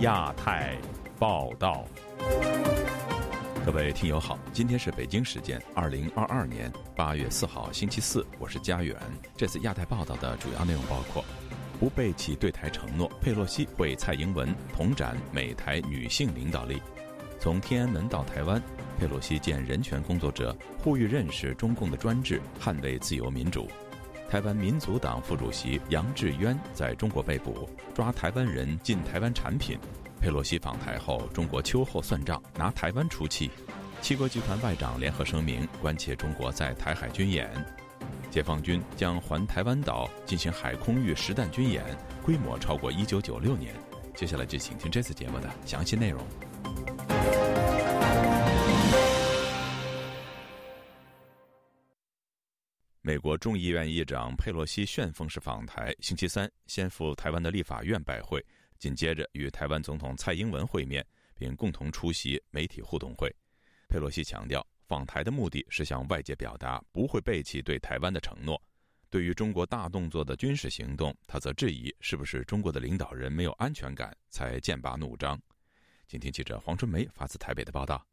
亚太报道，各位听友好，今天是北京时间二零二二年八月四号星期四，我是佳远。这次亚太报道的主要内容包括：不背弃对台承诺，佩洛西会蔡英文同展美台女性领导力；从天安门到台湾，佩洛西见人权工作者，呼吁认识中共的专制，捍卫自由民主。台湾民族党副主席杨志渊在中国被捕，抓台湾人进台湾产品。佩洛西访台后，中国秋后算账，拿台湾出气。七国集团外长联合声明，关切中国在台海军演。解放军将环台湾岛进行海空域实弹军演，规模超过一九九六年。接下来就请听这次节目的详细内容。美国众议院议长佩洛西旋风式访台，星期三先赴台湾的立法院拜会，紧接着与台湾总统蔡英文会面，并共同出席媒体互动会。佩洛西强调，访台的目的是向外界表达不会背弃对台湾的承诺。对于中国大动作的军事行动，他则质疑是不是中国的领导人没有安全感才剑拔弩张。请听记者黄春梅发自台北的报道。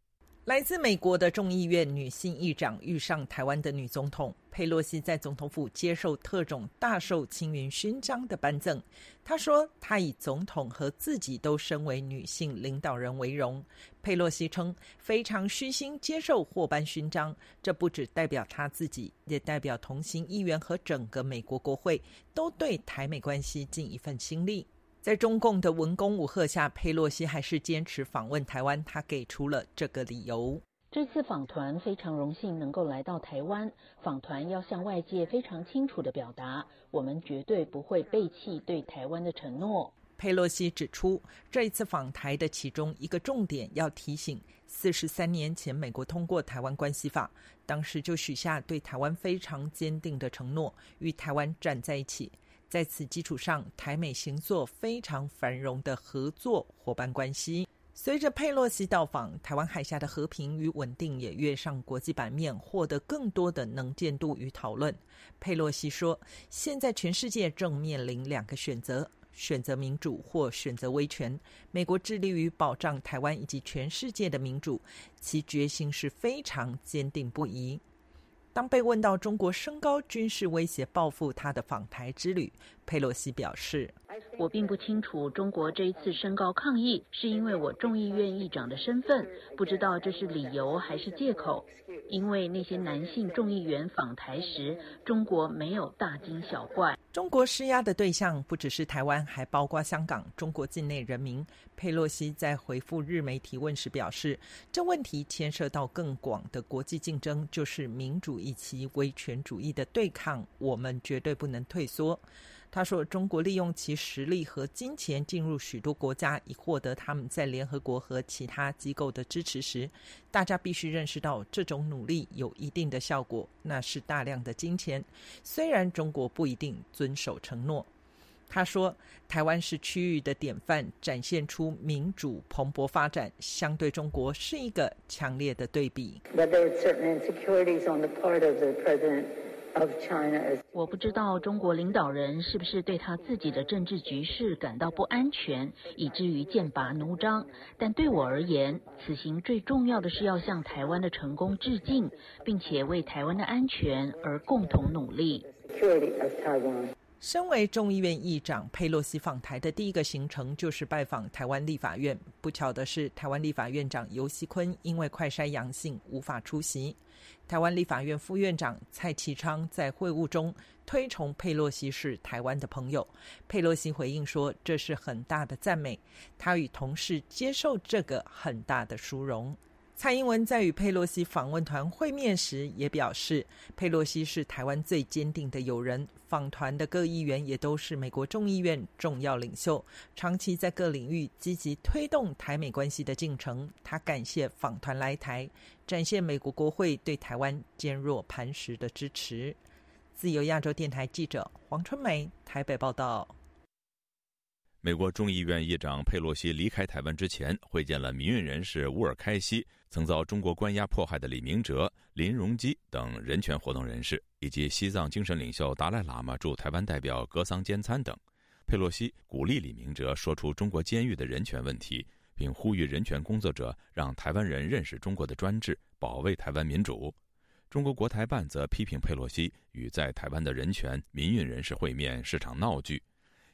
来自美国的众议院女性议长遇上台湾的女总统佩洛西，在总统府接受特种大绶青云勋章的颁赠。她说：“她以总统和自己都身为女性领导人为荣。”佩洛西称：“非常虚心接受获颁勋章，这不只代表她自己，也代表同行议员和整个美国国会都对台美关系尽一份心力。”在中共的文攻武吓下，佩洛西还是坚持访问台湾。他给出了这个理由：这次访团非常荣幸能够来到台湾。访团要向外界非常清楚的表达，我们绝对不会背弃对台湾的承诺。佩洛西指出，这一次访台的其中一个重点要提醒：四十三年前，美国通过《台湾关系法》，当时就许下对台湾非常坚定的承诺，与台湾站在一起。在此基础上，台美行作非常繁荣的合作伙伴关系。随着佩洛西到访，台湾海峡的和平与稳定也跃上国际版面，获得更多的能见度与讨论。佩洛西说：“现在全世界正面临两个选择：选择民主或选择威权。美国致力于保障台湾以及全世界的民主，其决心是非常坚定不移。”当被问到中国升高军事威胁报复他的访台之旅，佩洛西表示：“我并不清楚中国这一次升高抗议是因为我众议院议长的身份，不知道这是理由还是借口。因为那些男性众议员访台时，中国没有大惊小怪。中国施压的对象不只是台湾，还包括香港、中国境内人民。”佩洛西在回复日媒提问时表示：“这问题牵涉到更广的国际竞争，就是民主以及威权主义的对抗，我们绝对不能退缩。”他说：“中国利用其实力和金钱进入许多国家，以获得他们在联合国和其他机构的支持时，大家必须认识到这种努力有一定的效果，那是大量的金钱。虽然中国不一定遵守承诺。”他说：“台湾是区域的典范，展现出民主蓬勃发展，相对中国是一个强烈的对比。”我不知道中国领导人是不是对他自己的政治局势感到不安全，以至于剑拔弩张。但对我而言，此行最重要的是要向台湾的成功致敬，并且为台湾的安全而共同努力。身为众议院议长，佩洛西访台的第一个行程就是拜访台湾立法院。不巧的是，台湾立法院长游锡坤因为快筛阳性无法出席。台湾立法院副院长蔡其昌在会晤中推崇佩洛西是台湾的朋友。佩洛西回应说：“这是很大的赞美，他与同事接受这个很大的殊荣。”蔡英文在与佩洛西访问团会面时也表示，佩洛西是台湾最坚定的友人。访团的各议员也都是美国众议院重要领袖，长期在各领域积极推动台美关系的进程。他感谢访团来台，展现美国国会对台湾坚若磐石的支持。自由亚洲电台记者黄春梅台北报道。美国众议院议长佩洛西离开台湾之前，会见了民运人士乌尔开西、曾遭中国关押迫害的李明哲、林荣基等人权活动人士，以及西藏精神领袖达赖喇嘛驻台湾代表格桑坚参等。佩洛西鼓励李明哲说出中国监狱的人权问题，并呼吁人权工作者让台湾人认识中国的专制，保卫台湾民主。中国国台办则批评佩洛西与在台湾的人权民运人士会面是场闹剧。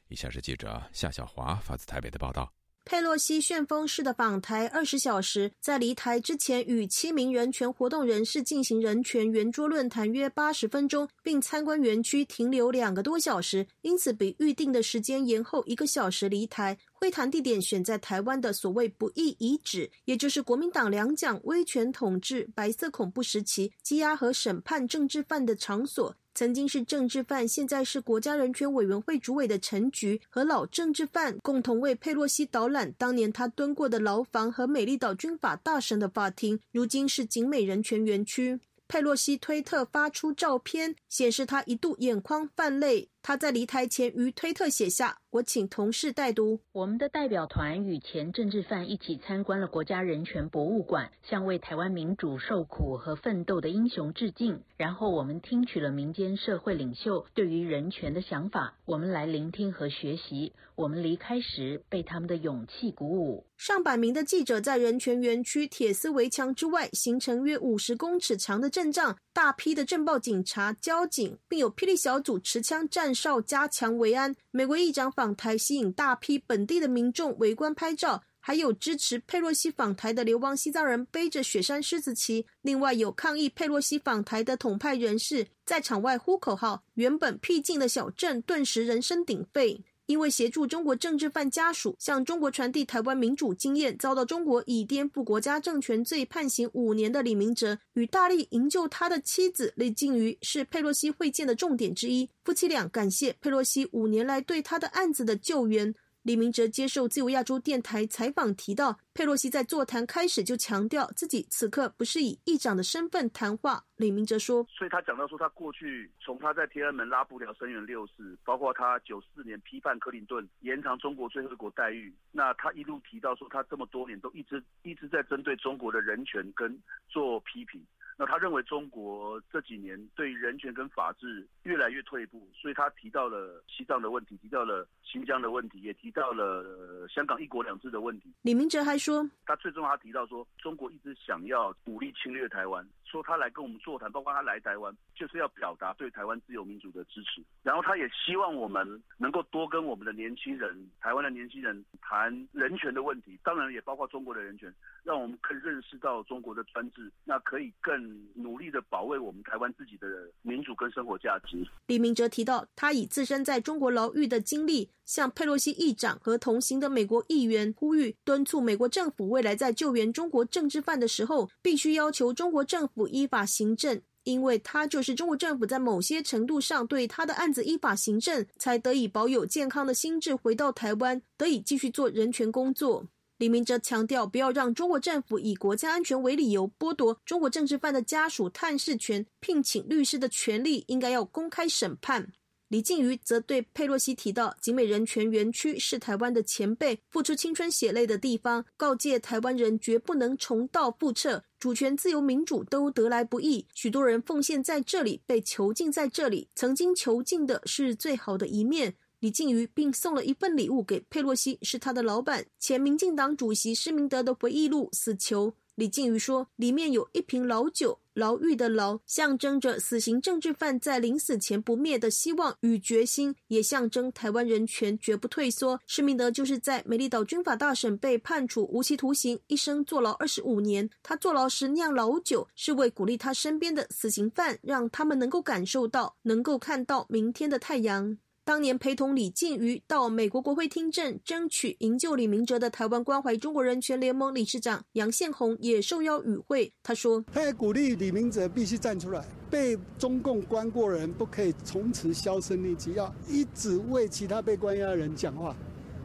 以下是记者夏小华发自台北的报道。佩洛西旋风式的访台二十小时，在离台之前与七名人权活动人士进行人权圆桌论坛约八十分钟，并参观园区停留两个多小时，因此比预定的时间延后一个小时离台。会谈地点选在台湾的所谓不义遗址，也就是国民党两蒋威权统治、白色恐怖时期羁押和审判政治犯的场所。曾经是政治犯，现在是国家人权委员会主委的陈菊和老政治犯共同为佩洛西导览当年他蹲过的牢房和美丽岛军法大审的法庭，如今是景美人权园区。佩洛西推特发出照片，显示他一度眼眶泛泪。他在离台前于推特写下：“我请同事代读。我们的代表团与前政治犯一起参观了国家人权博物馆，向为台湾民主受苦和奋斗的英雄致敬。然后我们听取了民间社会领袖对于人权的想法，我们来聆听和学习。我们离开时被他们的勇气鼓舞。”上百名的记者在人权园区铁丝围墙之外形成约五十公尺长的阵仗，大批的镇暴警察、交警，并有霹雳小组持枪少加强维安。美国议长访台，吸引大批本地的民众围观拍照，还有支持佩洛西访台的流亡西藏人背着雪山狮子旗。另外，有抗议佩洛西访台的统派人士在场外呼口号，原本僻静的小镇顿时人声鼎沸。因为协助中国政治犯家属向中国传递台湾民主经验，遭到中国以颠覆国家政权罪判刑五年的李明哲，与大力营救他的妻子李静瑜是佩洛西会见的重点之一。夫妻俩感谢佩洛西五年来对他的案子的救援。李明哲接受自由亚洲电台采访提到，佩洛西在座谈开始就强调自己此刻不是以议长的身份谈话。李明哲说：“所以他讲到说，他过去从他在天安门拉布条声援六四，包括他九四年批判克林顿延长中国最惠国待遇，那他一路提到说，他这么多年都一直一直在针对中国的人权跟做批评。”那他认为中国这几年对人权跟法治越来越退步，所以他提到了西藏的问题，提到了新疆的问题，也提到了香港一国两制的问题。李明哲还说，他最终他提到说，中国一直想要武力侵略台湾，说他来跟我们座谈，包括他来台湾，就是要表达对台湾自由民主的支持。然后他也希望我们能够多跟我们的年轻人，台湾的年轻人谈人权的问题，当然也包括中国的人权，让我们更认识到中国的专制，那可以更。努力的保卫我们台湾自己的民主跟生活价值。李明哲提到，他以自身在中国牢狱的经历，向佩洛西议长和同行的美国议员呼吁，敦促美国政府未来在救援中国政治犯的时候，必须要求中国政府依法行政，因为他就是中国政府在某些程度上对他的案子依法行政，才得以保有健康的心智回到台湾，得以继续做人权工作。李明哲强调，不要让中国政府以国家安全为理由剥夺中国政治犯的家属探视权、聘请律师的权利，应该要公开审判。李静瑜则对佩洛西提到，景美人权园区是台湾的前辈付出青春血泪的地方，告诫台湾人绝不能重蹈覆辙，主权、自由、民主都得来不易，许多人奉献在这里，被囚禁在这里，曾经囚禁的是最好的一面。李静瑜并送了一份礼物给佩洛西，是他的老板前民进党主席施明德的回忆录《死囚》。李静瑜说，里面有一瓶老酒，牢狱的牢象征着死刑政治犯在临死前不灭的希望与决心，也象征台湾人权绝不退缩。施明德就是在美丽岛军法大审被判处无期徒刑，一生坐牢二十五年。他坐牢时酿老酒，是为鼓励他身边的死刑犯，让他们能够感受到，能够看到明天的太阳。当年陪同李静瑜到美国国会听证，争取营救李明哲的台湾关怀中国人权联盟理事长杨宪宏也受邀与会。他说：“他也鼓励李明哲必须站出来，被中共关过人不可以从此销声匿迹，要一直为其他被关押的人讲话，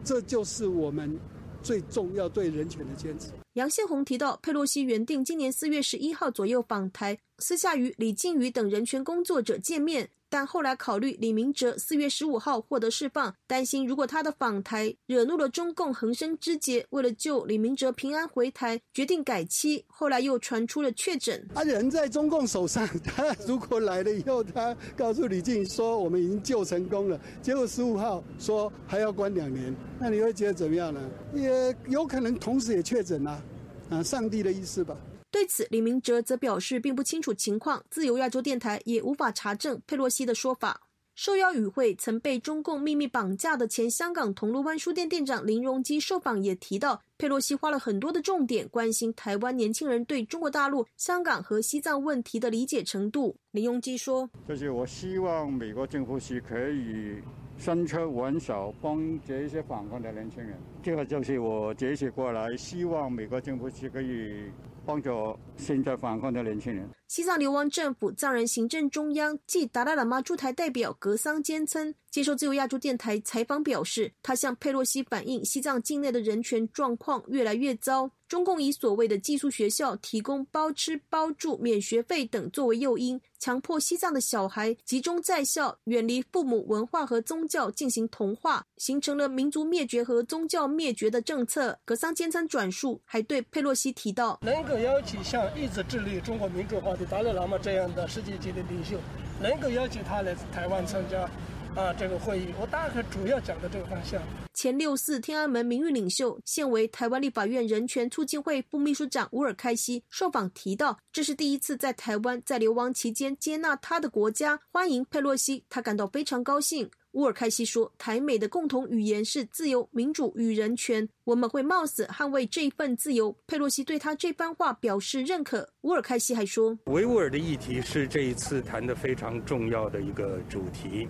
这就是我们最重要对人权的坚持。”杨宪宏提到，佩洛西原定今年四月十一号左右访台，私下与李静瑜等人权工作者见面。但后来考虑李明哲四月十五号获得释放，担心如果他的访台惹怒了中共横生枝节，为了救李明哲平安回台，决定改期。后来又传出了确诊，他，人在中共手上，他 如果来了以后，他告诉李静说我们已经救成功了，结果十五号说还要关两年，那你会觉得怎么样呢？也有可能同时也确诊了，啊，上帝的意思吧。对此，李明哲则表示并不清楚情况，自由亚洲电台也无法查证佩洛西的说法。受邀与会曾被中共秘密绑架的前香港铜锣湾书店店长林荣基受访也提到，佩洛西花了很多的重点关心台湾年轻人对中国大陆、香港和西藏问题的理解程度。林荣基说：“就是我希望美国政府是可以伸出援手，帮这些反抗的年轻人。这个就是我这次过来，希望美国政府是可以。”帮助现在反抗的年轻人。西藏流亡政府藏人行政中央暨达赖喇嘛驻台代表格桑坚称，接受自由亚洲电台采访表示，他向佩洛西反映西藏境内的人权状况越来越糟。中共以所谓的寄宿学校提供包吃包住、免学费等作为诱因，强迫西藏的小孩集中在校，远离父母、文化和宗教进行同化，形成了民族灭绝和宗教灭绝的政策。格桑坚称转述，还对佩洛西提到，能够邀请像一直致力于中国民主化的达赖喇嘛这样的世界级的领袖，能够邀请他来台湾参加。啊，这个会议我大概主要讲的这个方向。前六四天安门名誉领袖，现为台湾立法院人权促进会副秘书长乌尔开西受访提到，这是第一次在台湾在流亡期间接纳他的国家欢迎佩洛西，他感到非常高兴。乌尔开西说，台美的共同语言是自由、民主与人权，我们会冒死捍卫这一份自由。佩洛西对他这番话表示认可。乌尔开西还说，维吾尔的议题是这一次谈的非常重要的一个主题。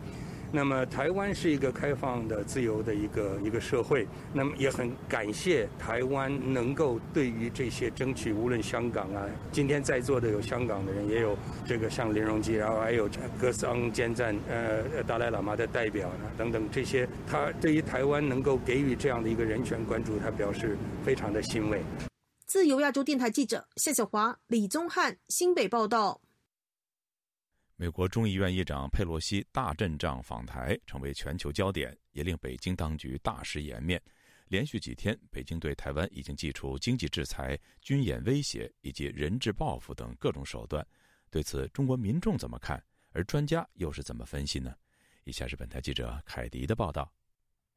那么，台湾是一个开放的、自由的一个一个社会。那么，也很感谢台湾能够对于这些争取，无论香港啊，今天在座的有香港的人，也有这个像林荣基，然后还有格桑坚赞，呃，达赖喇嘛的代表呢，等等这些，他对于台湾能够给予这样的一个人权关注，他表示非常的欣慰。自由亚洲电台记者夏小华、李宗翰新北报道。美国众议院议长佩洛西大阵仗访台，成为全球焦点，也令北京当局大失颜面。连续几天，北京对台湾已经祭出经济制裁、军演威胁以及人质报复等各种手段。对此，中国民众怎么看？而专家又是怎么分析呢？以下是本台记者凯迪的报道。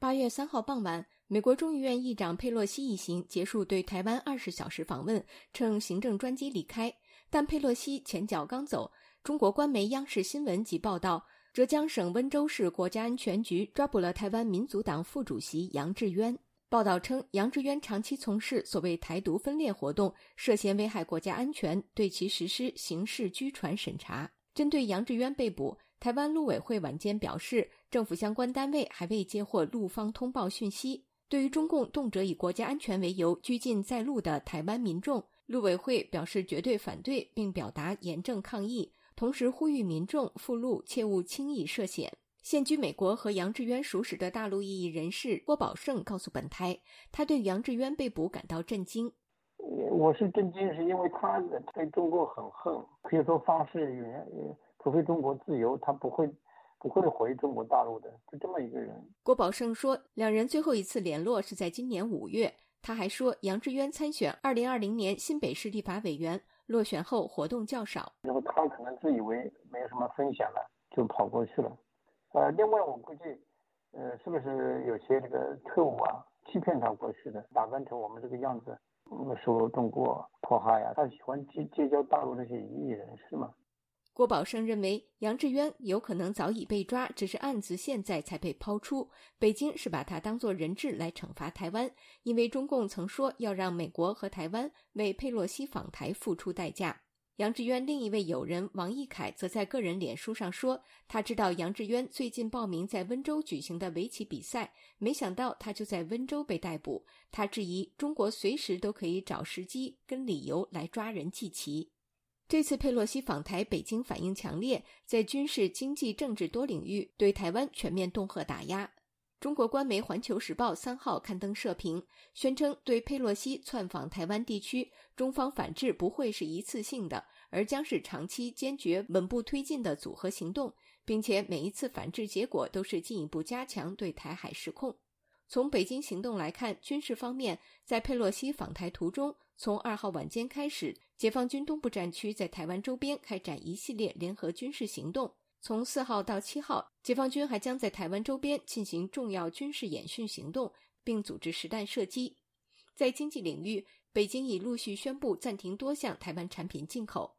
八月三号傍晚，美国众议院议长佩洛西一行结束对台湾二十小时访问，乘行政专机离开。但佩洛西前脚刚走。中国官媒央视新闻及报道，浙江省温州市国家安全局抓捕了台湾民族党副主席杨志渊。报道称，杨志渊长期从事所谓台独分裂活动，涉嫌危害国家安全，对其实施刑事拘传审查。针对杨志渊被捕，台湾陆委会晚间表示，政府相关单位还未接获陆方通报讯息。对于中共动辄以国家安全为由拘禁在陆的台湾民众，陆委会表示绝对反对，并表达严正抗议。同时呼吁民众赴陆切勿轻易涉险。现居美国和杨志渊熟识的大陆异议人士郭宝胜告诉本台，他对杨志渊被捕感到震惊。我是震惊，是因为他对中国很恨，可以说发誓，除非中国自由，他不会不会回中国大陆的，就这么一个人。郭宝胜说，两人最后一次联络是在今年五月。他还说，杨志渊参选二零二零年新北市立法委员。落选后活动较少，然后他可能自以为没有什么风险了，就跑过去了。呃，另外我估计，呃，是不是有些这个特务啊欺骗他过去的，打扮成我们这个样子，受中国迫害呀？他喜欢结结交大陆那些异议人士嘛？郭宝胜认为，杨志渊有可能早已被抓，只是案子现在才被抛出。北京是把他当作人质来惩罚台湾，因为中共曾说要让美国和台湾为佩洛西访台付出代价。杨志渊另一位友人王毅凯则在个人脸书上说，他知道杨志渊最近报名在温州举行的围棋比赛，没想到他就在温州被逮捕。他质疑中国随时都可以找时机跟理由来抓人祭旗。这次佩洛西访台，北京反应强烈，在军事、经济、政治多领域对台湾全面恫吓打压。中国官媒《环球时报》三号刊登社评，宣称对佩洛西窜访台湾地区，中方反制不会是一次性的，而将是长期、坚决、稳步推进的组合行动，并且每一次反制结果都是进一步加强对台海失控。从北京行动来看，军事方面，在佩洛西访台途中，从二号晚间开始，解放军东部战区在台湾周边开展一系列联合军事行动。从四号到七号，解放军还将在台湾周边进行重要军事演训行动，并组织实弹射击。在经济领域，北京已陆续宣布暂停多项台湾产品进口。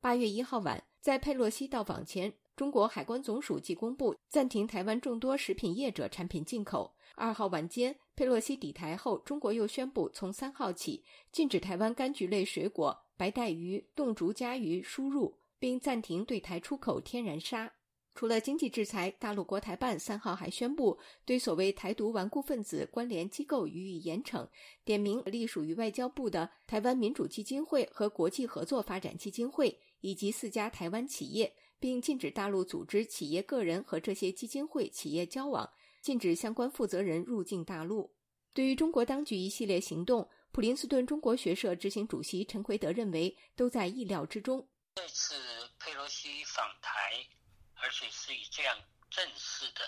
八月一号晚，在佩洛西到访前，中国海关总署即公布暂停台湾众多食品业者产品进口。二号晚间，佩洛西抵台后，中国又宣布从三号起禁止台湾柑橘类水果、白带鱼、冻竹荚鱼输入，并暂停对台出口天然砂。除了经济制裁，大陆国台办三号还宣布对所谓台独顽固分子关联机构予以严惩，点名隶属于外交部的台湾民主基金会和国际合作发展基金会以及四家台湾企业，并禁止大陆组织企业、个人和这些基金会、企业交往。禁止相关负责人入境大陆。对于中国当局一系列行动，普林斯顿中国学社执行主席陈奎德认为，都在意料之中。这次佩洛西访台，而且是以这样正式的、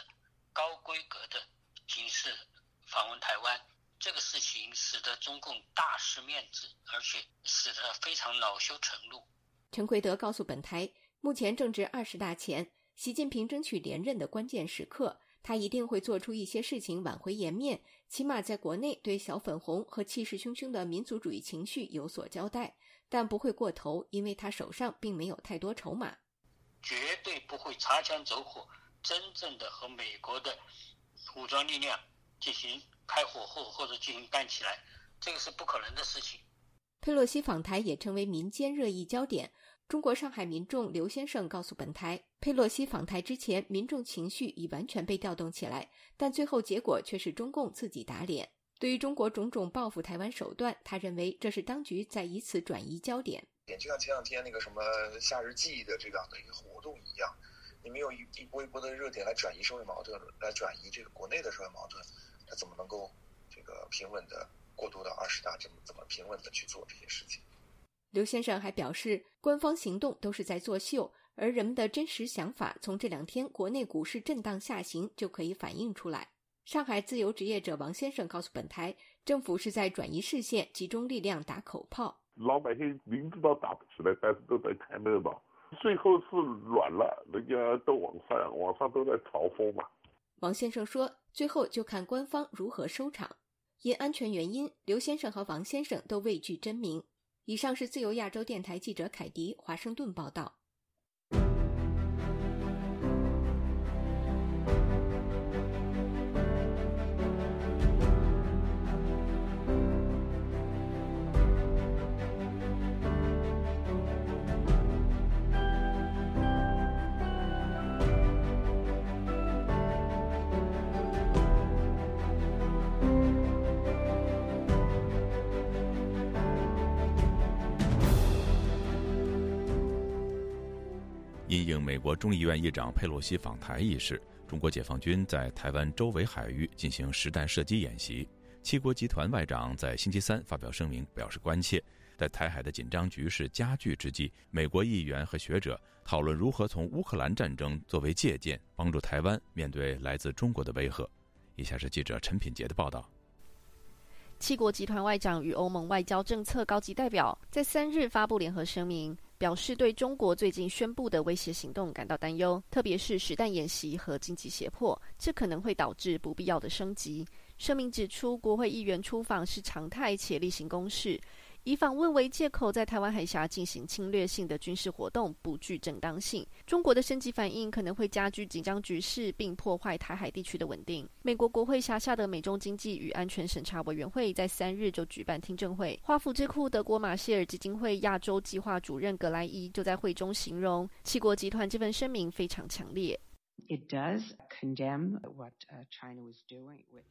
高规格的形式访问台湾，这个事情使得中共大失面子，而且使得非常恼羞成怒。陈奎德告诉本台，目前正值二十大前，习近平争取连任的关键时刻。他一定会做出一些事情挽回颜面，起码在国内对小粉红和气势汹汹的民族主义情绪有所交代，但不会过头，因为他手上并没有太多筹码，绝对不会擦枪走火，真正的和美国的武装力量进行开火后或者进行干起来，这个是不可能的事情。佩洛西访台也成为民间热议焦点。中国上海民众刘先生告诉本台，佩洛西访台之前，民众情绪已完全被调动起来，但最后结果却是中共自己打脸。对于中国种种报复台湾手段，他认为这是当局在以此转移焦点。就像前两天那个什么夏日祭的这样的一个活动一样，你没有一一波一波的热点来转移社会矛盾，来转移这个国内的社会矛盾，他怎么能够这个平稳的过渡到二十大？怎么怎么平稳的去做这些事情？刘先生还表示，官方行动都是在作秀，而人们的真实想法从这两天国内股市震荡下行就可以反映出来。上海自由职业者王先生告诉本台，政府是在转移视线，集中力量打口炮。老百姓明知道打不起来，但是都在看热闹，最后是软了，人家都往上，网上都在嘲讽嘛。王先生说，最后就看官方如何收场。因安全原因，刘先生和王先生都畏惧真名。以上是自由亚洲电台记者凯迪华盛顿报道。应美国众议院议长佩洛西访台一事，中国解放军在台湾周围海域进行实弹射击演习。七国集团外长在星期三发表声明，表示关切。在台海的紧张局势加剧之际，美国议员和学者讨论如何从乌克兰战争作为借鉴，帮助台湾面对来自中国的威吓。以下是记者陈品杰的报道。七国集团外长与欧盟外交政策高级代表在三日发布联合声明。表示对中国最近宣布的威胁行动感到担忧，特别是实弹演习和经济胁迫，这可能会导致不必要的升级。声明指出，国会议员出访是常态且例行公事。以访问为借口在台湾海峡进行侵略性的军事活动不具正当性。中国的升级反应可能会加剧紧张局势，并破坏台海地区的稳定。美国国会辖下的美中经济与安全审查委员会在三日就举办听证会。华府智库德国马歇尔基金会亚洲计划主任格莱伊就在会中形容，七国集团这份声明非常强烈。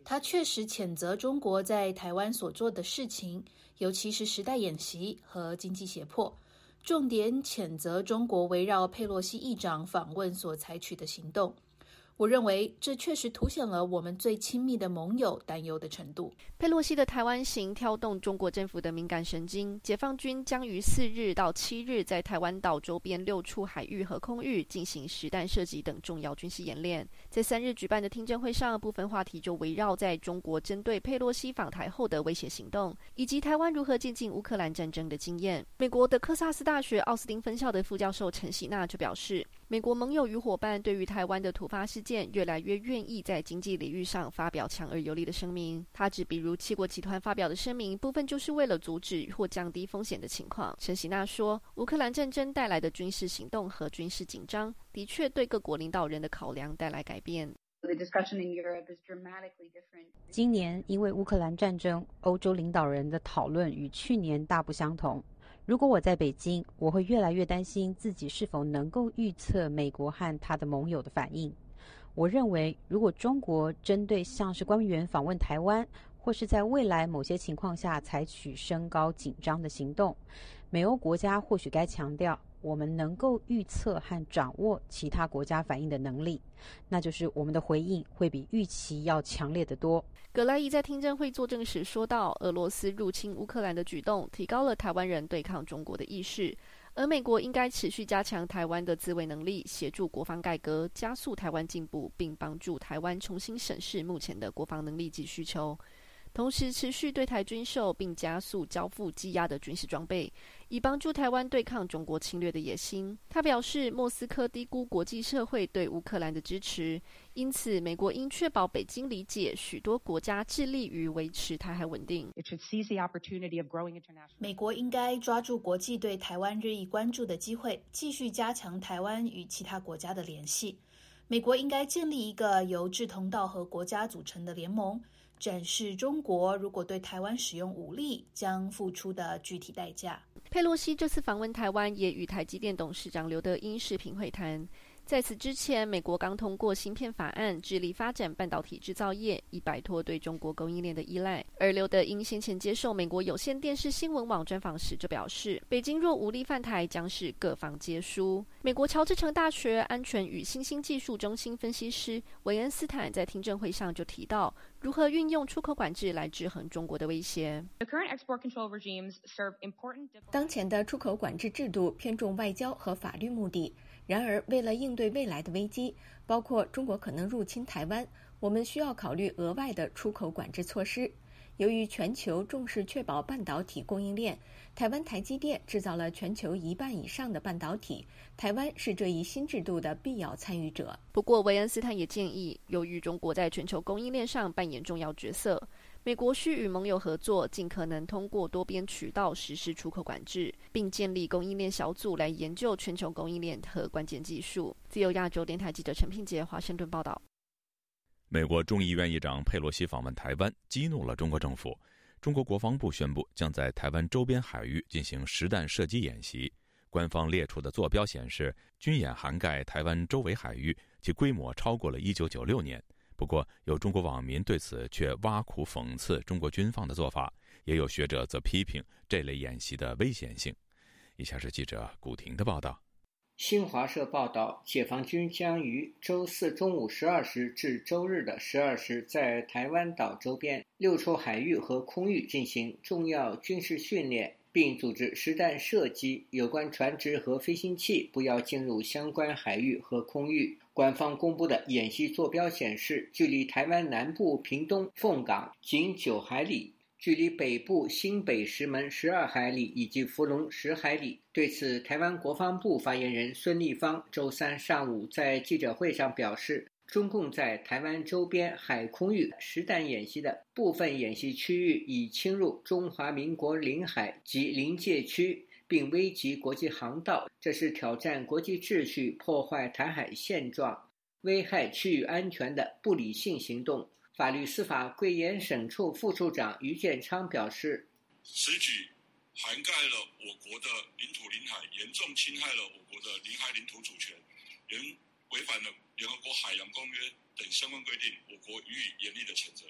他确实谴责中国在台湾所做的事情，尤其是时代演习和经济胁迫。重点谴责中国围绕佩洛西议长访问所采取的行动。我认为这确实凸显了我们最亲密的盟友担忧的程度。佩洛西的台湾行挑动中国政府的敏感神经。解放军将于四日到七日在台湾岛周边六处海域和空域进行实弹射击等重要军事演练。在三日举办的听证会上，部分话题就围绕在中国针对佩洛西访台后的威胁行动，以及台湾如何进进乌克兰战争的经验。美国德克萨斯大学奥斯汀分校的副教授陈喜娜就表示。美国盟友与伙伴对于台湾的突发事件越来越愿意在经济领域上发表强而有力的声明。他指，比如七国集团发表的声明，部分就是为了阻止或降低风险的情况。陈喜娜说，乌克兰战争带来的军事行动和军事紧张，的确对各国领导人的考量带来改变。今年因为乌克兰战争，欧洲领导人的讨论与去年大不相同。如果我在北京，我会越来越担心自己是否能够预测美国和他的盟友的反应。我认为，如果中国针对像是官员访问台湾，或是在未来某些情况下采取升高紧张的行动，美欧国家或许该强调。我们能够预测和掌握其他国家反应的能力，那就是我们的回应会比预期要强烈的多。葛莱伊在听证会作证时说到：“俄罗斯入侵乌克兰的举动提高了台湾人对抗中国的意识，而美国应该持续加强台湾的自卫能力，协助国防改革，加速台湾进步，并帮助台湾重新审视目前的国防能力及需求。”同时，持续对台军售，并加速交付积压的军事装备，以帮助台湾对抗中国侵略的野心。他表示，莫斯科低估国际社会对乌克兰的支持，因此美国应确保北京理解许多国家致力于维持台海稳定。美国应该抓住国际对台湾日益关注的机会，继续加强台湾与其他国家的联系。美国应该建立一个由志同道合国家组成的联盟。展示中国如果对台湾使用武力将付出的具体代价。佩洛西这次访问台湾，也与台积电董事长刘德英视频会谈。在此之前，美国刚通过芯片法案，致力发展半导体制造业，以摆脱对中国供应链的依赖。而刘德英先前接受美国有线电视新闻网专访时就表示，北京若无力犯台，将是各方皆输。美国乔治城大学安全与新兴技术中心分析师韦恩斯坦在听证会上就提到，如何运用出口管制来制衡中国的威胁。当前的出口管制制度偏重外交和法律目的。然而，为了应对未来的危机，包括中国可能入侵台湾，我们需要考虑额外的出口管制措施。由于全球重视确保半导体供应链，台湾台积电制造了全球一半以上的半导体，台湾是这一新制度的必要参与者。不过，韦恩斯坦也建议，由于中国在全球供应链上扮演重要角色。美国需与盟友合作，尽可能通过多边渠道实施出口管制，并建立供应链小组来研究全球供应链和关键技术。自由亚洲电台记者陈品杰华盛顿报道。美国众议院议长佩洛西访问台湾，激怒了中国政府。中国国防部宣布，将在台湾周边海域进行实弹射击演习。官方列出的坐标显示，军演涵盖台湾周围海域，其规模超过了一九九六年。不过，有中国网民对此却挖苦讽刺中国军方的做法，也有学者则批评这类演习的危险性。以下是记者古婷的报道。新华社报道，解放军将于周四中午十二时至周日的十二时，在台湾岛周边六处海域和空域进行重要军事训练，并组织实弹射击。有关船只和飞行器不要进入相关海域和空域。官方公布的演习坐标显示，距离台湾南部屏东凤港仅九海里，距离北部新北石门十二海里，以及福隆十海里。对此，台湾国防部发言人孙立方周三上午在记者会上表示，中共在台湾周边海空域实弹演习的部分演习区域已侵入中华民国领海及临界区。并危及国际航道，这是挑战国际秩序、破坏台海现状、危害区域安全的不理性行动。法律司法贵研审处副处长于建昌表示：“此举涵盖了我国的领土领海，严重侵害了我国的领海领土主权，仍违反了联合国海洋公约等相关规定，我国予以严厉的谴责。”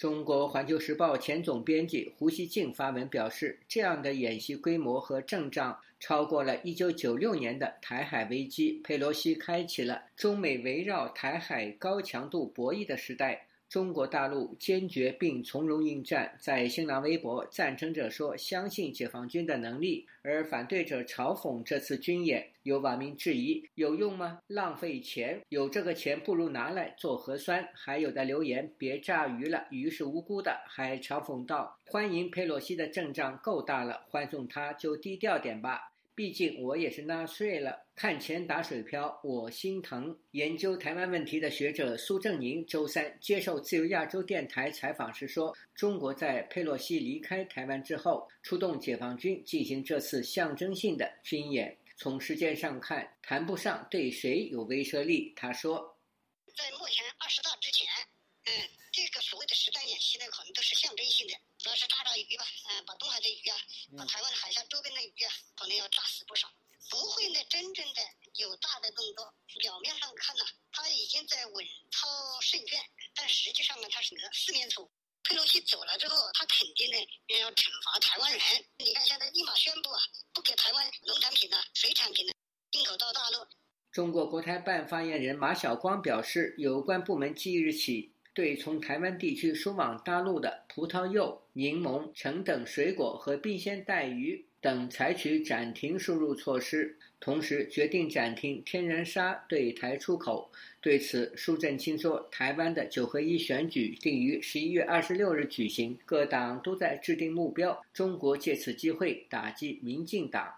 中国环球时报前总编辑胡锡进发文表示，这样的演习规模和阵仗超过了1996年的台海危机。佩洛西开启了中美围绕台海高强度博弈的时代。中国大陆坚决并从容应战。在新浪微博，赞成者说相信解放军的能力，而反对者嘲讽这次军演。有网民质疑有用吗？浪费钱，有这个钱不如拿来做核酸。还有的留言别炸鱼了，鱼是无辜的。还嘲讽道：欢迎佩洛西的阵仗够大了，欢送他就低调点吧。毕竟我也是纳税了，看钱打水漂，我心疼。研究台湾问题的学者苏正宁周三接受自由亚洲电台采访时说：“中国在佩洛西离开台湾之后，出动解放军进行这次象征性的军演，从时间上看，谈不上对谁有威慑力。”他说：“在目前二十大之前，嗯，这个所谓的实弹演习呢，可能都是象征性的。”主要是炸炸鱼吧，嗯，把东海的鱼啊，把台湾海峡周边的鱼啊，可能要炸死不少。不会呢，真正的有大的动作。表面上看呢，他已经在稳操胜券，但实际上呢，他是个四面楚。佩洛西走了之后，他肯定呢要惩罚台湾人。你看，现在立马宣布啊，不给台湾农产品呢、水产品呢进口到大陆。中国国台办发言人马晓光表示，有关部门即日起。对从台湾地区输往大陆的葡萄柚、柠檬、橙等水果和冰鲜带鱼等采取暂停输入措施，同时决定暂停天然砂对台出口。对此，苏振清说：“台湾的九合一选举定于十一月二十六日举行，各党都在制定目标。中国借此机会打击民进党。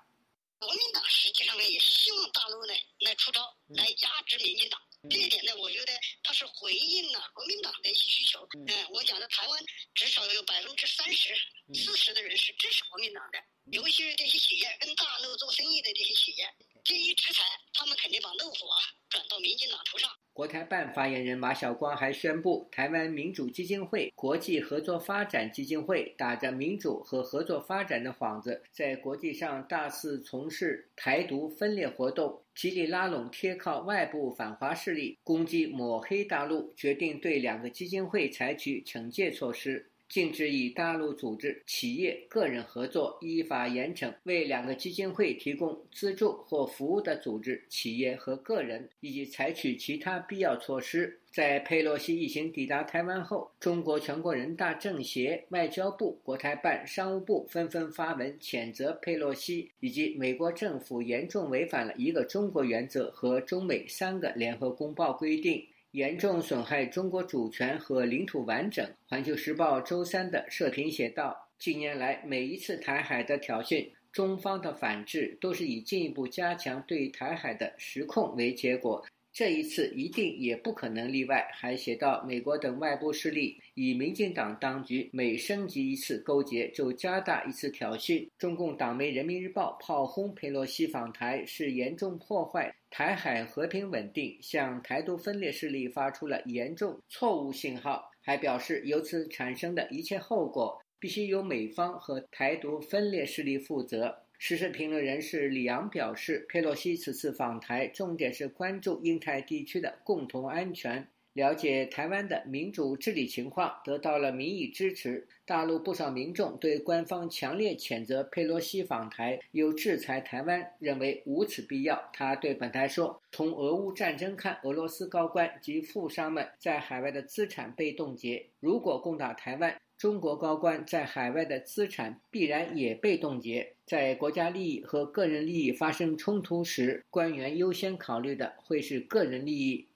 国民党实际上呢，也希望大陆呢来出招，来压制民进党。”这一点呢，我觉得它是回应了国民党的一些需求。嗯，我讲的台湾至少有百分之三十、四十的人是支持国民党的，尤其是这些企业跟大陆做生意的这些企业，这一制裁，他们肯定把怒火转到民进党头上。国台办发言人马晓光还宣布，台湾民主基金会、国际合作发展基金会打着民主和合作发展的幌子，在国际上大肆从事台独分裂活动，极力拉拢贴靠外部反华势力，攻击抹黑大陆，决定对两个基金会采取惩戒措施。禁止与大陆组织、企业、个人合作，依法严惩为两个基金会提供资助或服务的组织、企业和个人，以及采取其他必要措施。在佩洛西一行抵达台湾后，中国全国人大政协、外交部、国台办、商务部纷纷发文谴责佩洛西以及美国政府严重违反了一个中国原则和中美三个联合公报规定。严重损害中国主权和领土完整。环球时报周三的社评写道：“近年来，每一次台海的挑衅，中方的反制都是以进一步加强对台海的实控为结果。”这一次一定也不可能例外。还写到，美国等外部势力与民进党当局每升级一次勾结，就加大一次挑衅。中共党媒《人民日报》炮轰佩洛西访台是严重破坏台海和平稳定，向台独分裂势力发出了严重错误信号。还表示，由此产生的一切后果，必须由美方和台独分裂势力负责。时事评论人士李阳表示，佩洛西此次访台重点是关注印太地区的共同安全，了解台湾的民主治理情况，得到了民意支持。大陆不少民众对官方强烈谴责佩洛西访台，又制裁台湾，认为无此必要。他对本台说：“从俄乌战争看，俄罗斯高官及富商们在海外的资产被冻结。如果攻打台湾，中国高官在海外的资产必然也被冻结。在国家利益和个人利益发生冲突时，官员优先考虑的会是个人利益。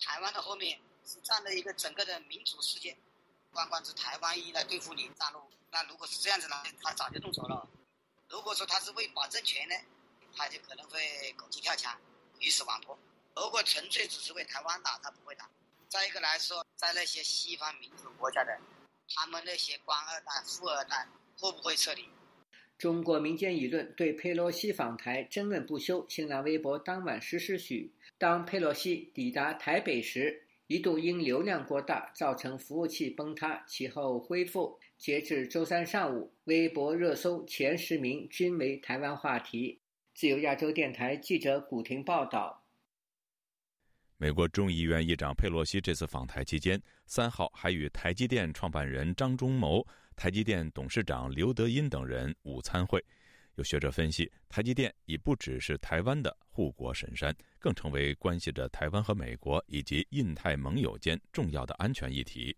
台湾的后面是站在一个整个的民主世界，官官是台湾一来对付你大陆。那如果是这样子呢，他早就动手了。如果说他是为保政权呢，他就可能会狗急跳墙，鱼死网破。如果纯粹只是为台湾打，他不会打。再一个来说，在那些西方民主国家的。他们那些官二代、富二代会不会撤离？中国民间舆论对佩洛西访台争论不休。新浪微博当晚十时许，当佩洛西抵达台北时，一度因流量过大造成服务器崩塌，其后恢复。截至周三上午，微博热搜前十名均为台湾话题。自由亚洲电台记者古婷报道。美国众议院议长佩洛西这次访台期间，三号还与台积电创办人张忠谋、台积电董事长刘德音等人午餐会。有学者分析，台积电已不只是台湾的护国神山，更成为关系着台湾和美国以及印太盟友间重要的安全议题。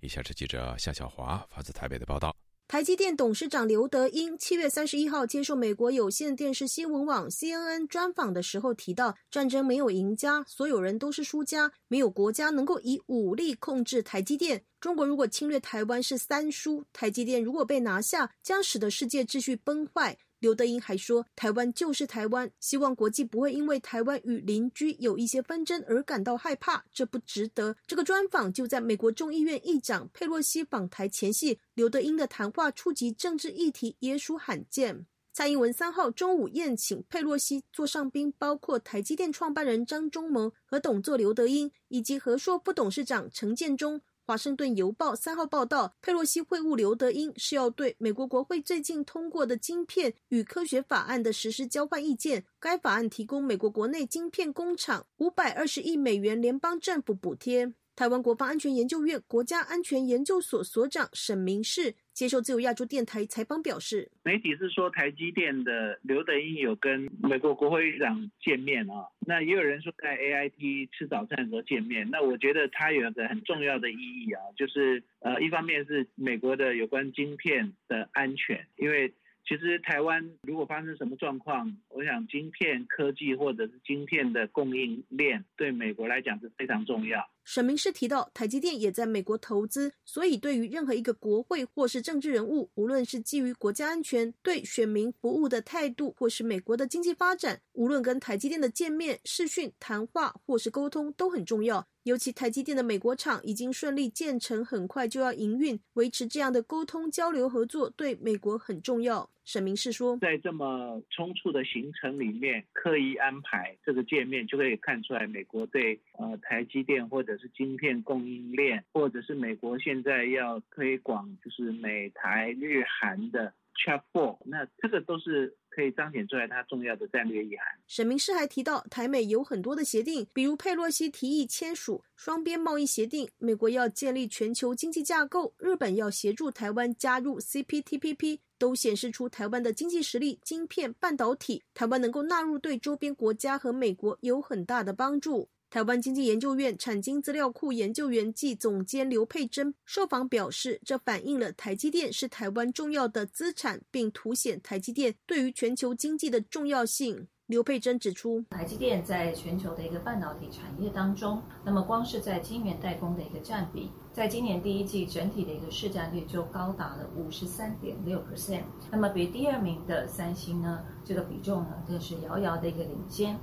以下是记者夏小华发自台北的报道。台积电董事长刘德英七月三十一号接受美国有线电视新闻网 CNN 专访的时候提到，战争没有赢家，所有人都是输家，没有国家能够以武力控制台积电。中国如果侵略台湾是三输，台积电如果被拿下，将使得世界秩序崩坏。刘德英还说：“台湾就是台湾，希望国际不会因为台湾与邻居有一些纷争而感到害怕，这不值得。”这个专访就在美国众议院议长佩洛西访台前夕，刘德英的谈话触及政治议题，也属罕见。蔡英文三号中午宴请佩洛西座上宾，包括台积电创办人张忠谋和董座刘德英，以及和硕副董事长陈建中。华盛顿邮报三号报道，佩洛西会晤刘德英是要对美国国会最近通过的晶片与科学法案的实施交换意见。该法案提供美国国内晶片工厂五百二十亿美元联邦政府补贴。台湾国防安全研究院国家安全研究所所长沈明世接受自由亚洲电台采访表示，媒体是说台积电的刘德英有跟美国国会议长见面啊，那也有人说在 AIT 吃早餐的时候见面。那我觉得它有一个很重要的意义啊，就是呃，一方面是美国的有关晶片的安全，因为。其实台湾如果发生什么状况，我想晶片科技或者是晶片的供应链对美国来讲是非常重要。沈明是提到，台积电也在美国投资，所以对于任何一个国会或是政治人物，无论是基于国家安全、对选民服务的态度，或是美国的经济发展，无论跟台积电的见面、视讯、谈话或是沟通都很重要。尤其台积电的美国厂已经顺利建成，很快就要营运，维持这样的沟通交流合作对美国很重要。沈明是说，在这么匆促的行程里面，刻意安排这个见面，就可以看出来美国对呃台积电或者是晶片供应链，或者是美国现在要推广就是美台日韩的 Chat Four，那这个都是。可以彰显出来它重要的战略意涵。沈明世还提到，台美有很多的协定，比如佩洛西提议签署双边贸易协定，美国要建立全球经济架构，日本要协助台湾加入 CPTPP，都显示出台湾的经济实力、晶片、半导体，台湾能够纳入对周边国家和美国有很大的帮助。台湾经济研究院产经资料库研究员暨总监刘佩珍受访表示，这反映了台积电是台湾重要的资产，并凸显台积电对于全球经济的重要性。刘佩珍指出，台积电在全球的一个半导体产业当中，那么光是在晶圆代工的一个占比，在今年第一季整体的一个市占率就高达了五十三点六 percent，那么比第二名的三星呢，这个比重呢更是遥遥的一个领先。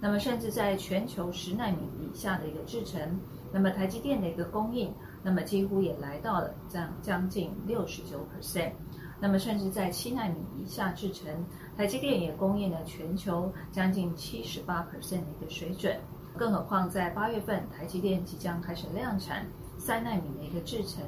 那么，甚至在全球十纳米以下的一个制程，那么台积电的一个供应，那么几乎也来到了这样将近六十九 percent。那么，甚至在七纳米以下制程，台积电也供应了全球将近七十八 percent 的一个水准。更何况在八月份，台积电即将开始量产三纳米的一个制程。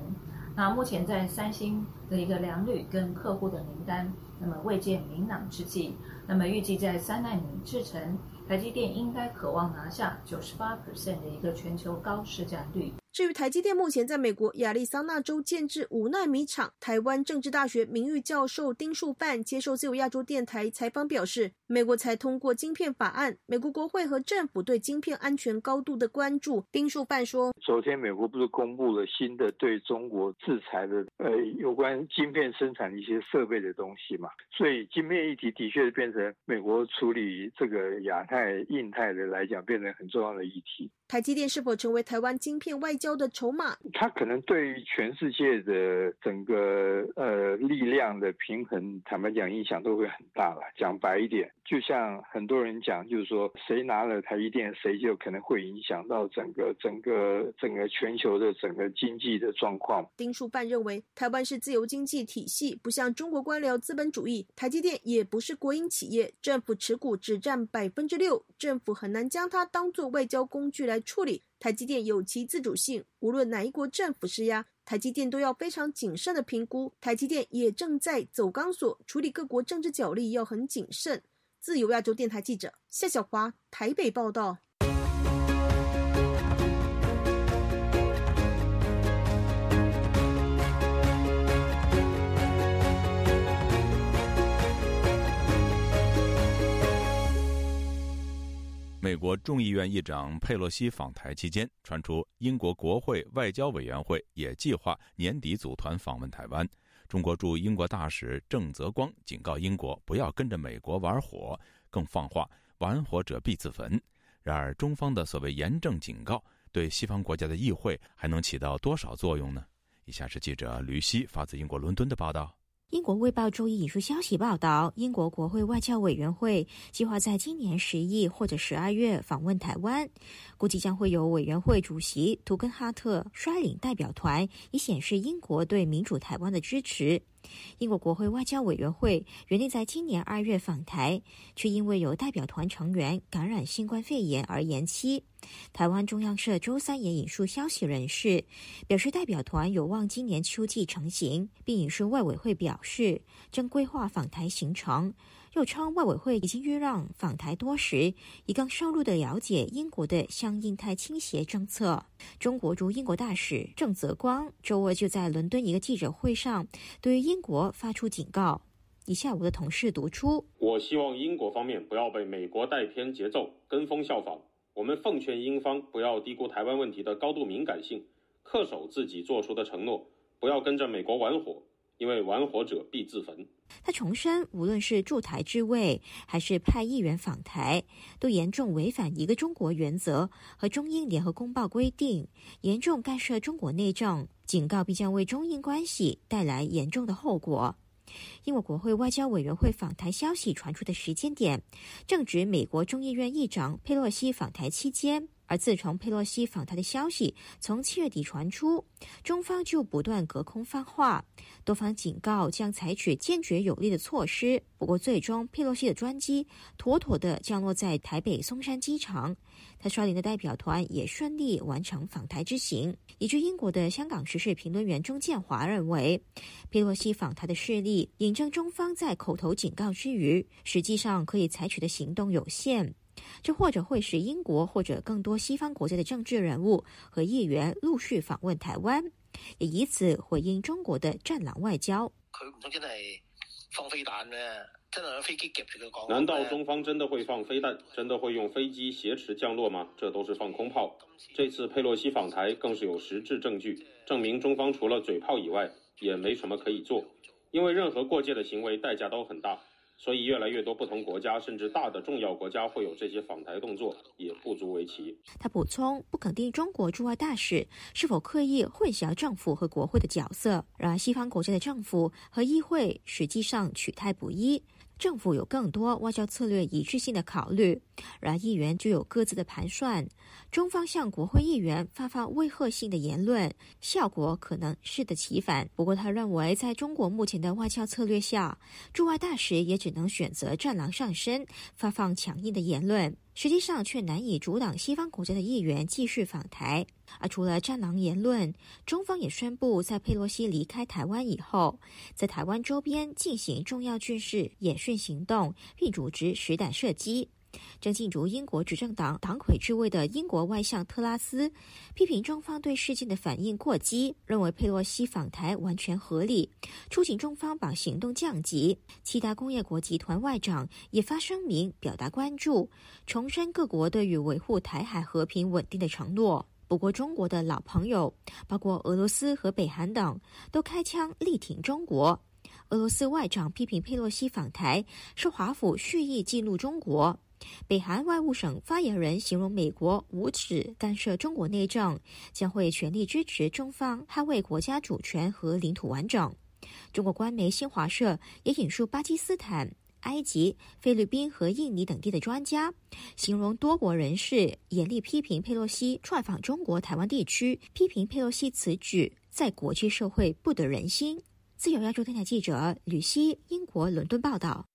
那目前在三星的一个良率跟客户的名单，那么未见明朗之际，那么预计在三纳米制程。台积电应该渴望拿下九十八 percent 的一个全球高市占率。至于台积电目前在美国亚利桑那州建制五纳米厂，台湾政治大学名誉教授丁树范接受自由亚洲电台采访表示，美国才通过晶片法案，美国国会和政府对晶片安全高度的关注。丁树范说：“昨天美国不是公布了新的对中国制裁的呃有关晶片生产的一些设备的东西嘛？所以晶片议题的确变成美国处理这个亚太、印太的来讲，变成很重要的议题。台积电是否成为台湾晶片外交的筹码？它可能对于全世界的整个呃力量的平衡，坦白讲影响都会很大了。讲白一点，就像很多人讲，就是说谁拿了台积电，谁就可能会影响到整个整个整个全球的整个经济的状况。丁树范认为，台湾是自由经济体系，不像中国官僚资本主义，台积电也不是国营企业，政府持股只占百分之六，政府很难将它当做外交工具处理台积电有其自主性，无论哪一国政府施压，台积电都要非常谨慎的评估。台积电也正在走钢索，处理各国政治角力要很谨慎。自由亚洲电台记者夏小华台北报道。美国众议院议长佩洛西访台期间，传出英国国会外交委员会也计划年底组团访问台湾。中国驻英国大使郑泽光警告英国不要跟着美国玩火，更放话“玩火者必自焚”。然而，中方的所谓严正警告，对西方国家的议会还能起到多少作用呢？以下是记者吕希发自英国伦敦的报道。英国《卫报》周一引述消息报道，英国国会外交委员会计划在今年十一或者十二月访问台湾，估计将会有委员会主席图根哈特率领代表团，以显示英国对民主台湾的支持。英国国会外交委员会原定在今年二月访台，却因为有代表团成员感染新冠肺炎而延期。台湾中央社周三也引述消息人士表示，代表团有望今年秋季成行，并引述外委会表示，正规划访台行程。又称外委会已经约让访台多时，以更深入的了解英国的向印太倾斜政策。中国驻英国大使郑泽光周二就在伦敦一个记者会上，对于英国发出警告。以下我的同事读出：我希望英国方面不要被美国带偏节奏，跟风效仿。我们奉劝英方不要低估台湾问题的高度敏感性，恪守自己做出的承诺，不要跟着美国玩火。因为玩火者必自焚。他重申，无论是驻台之位，还是派议员访台，都严重违反一个中国原则和中英联合公报规定，严重干涉中国内政，警告必将为中英关系带来严重的后果。英国国会外交委员会访台消息传出的时间点，正值美国众议院议长佩洛西访台期间。而自从佩洛西访台的消息从七月底传出，中方就不断隔空放话，多方警告将采取坚决有力的措施。不过，最终佩洛西的专机妥妥地降落在台北松山机场，他率领的代表团也顺利完成访台之行。依据英国的香港时事评论员钟建华认为，佩洛西访台的事例引证中方在口头警告之余，实际上可以采取的行动有限。这或者会使英国或者更多西方国家的政治人物和议员陆续访问台湾，也以此回应中国的战狼外交。佢唔通真係放飛彈咩？真係用飛機夾住佢講？難道中方真的会放飞弹？真的会用飞机挟持降落吗？这都是放空炮。这次佩洛西访台更是有实质证据，证明中方除了嘴炮以外，也没什么可以做。因为任何过界的行为代价都很大。所以，越来越多不同国家，甚至大的重要国家会有这些访台动作，也不足为奇。他补充，不肯定中国驻外大使是否刻意混淆政府和国会的角色。然而，西方国家的政府和议会实际上取态不一。政府有更多外交策略一致性的考虑，然而议员就有各自的盘算。中方向国会议员发放威吓性的言论，效果可能适得其反。不过，他认为在中国目前的外交策略下，驻外大使也只能选择战狼上身，发放强硬的言论。实际上却难以阻挡西方国家的议员继续访台。而除了战狼言论，中方也宣布在佩洛西离开台湾以后，在台湾周边进行重要军事演训行动，并组织实弹射击。正進入英国执政党党魁之位的英国外相特拉斯批评中方对事件的反应过激，认为佩洛西访台完全合理，促请中方把行动降级。其他工业国集团外长也发声明表达关注，重申各国对于维护台海和平稳定的承诺。不过，中国的老朋友，包括俄罗斯和北韩等，都开枪力挺中国。俄罗斯外长批评佩洛西访台是华府蓄意激怒中国。北韩外务省发言人形容美国无耻干涉中国内政，将会全力支持中方捍卫国家主权和领土完整。中国官媒新华社也引述巴基斯坦、埃及、菲律宾和印尼等地的专家，形容多国人士严厉批评佩洛西竄訪中国台湾地区，批评佩洛西此举在国际社会不得人心。自由亚洲电台记者吕希，英国伦敦报道。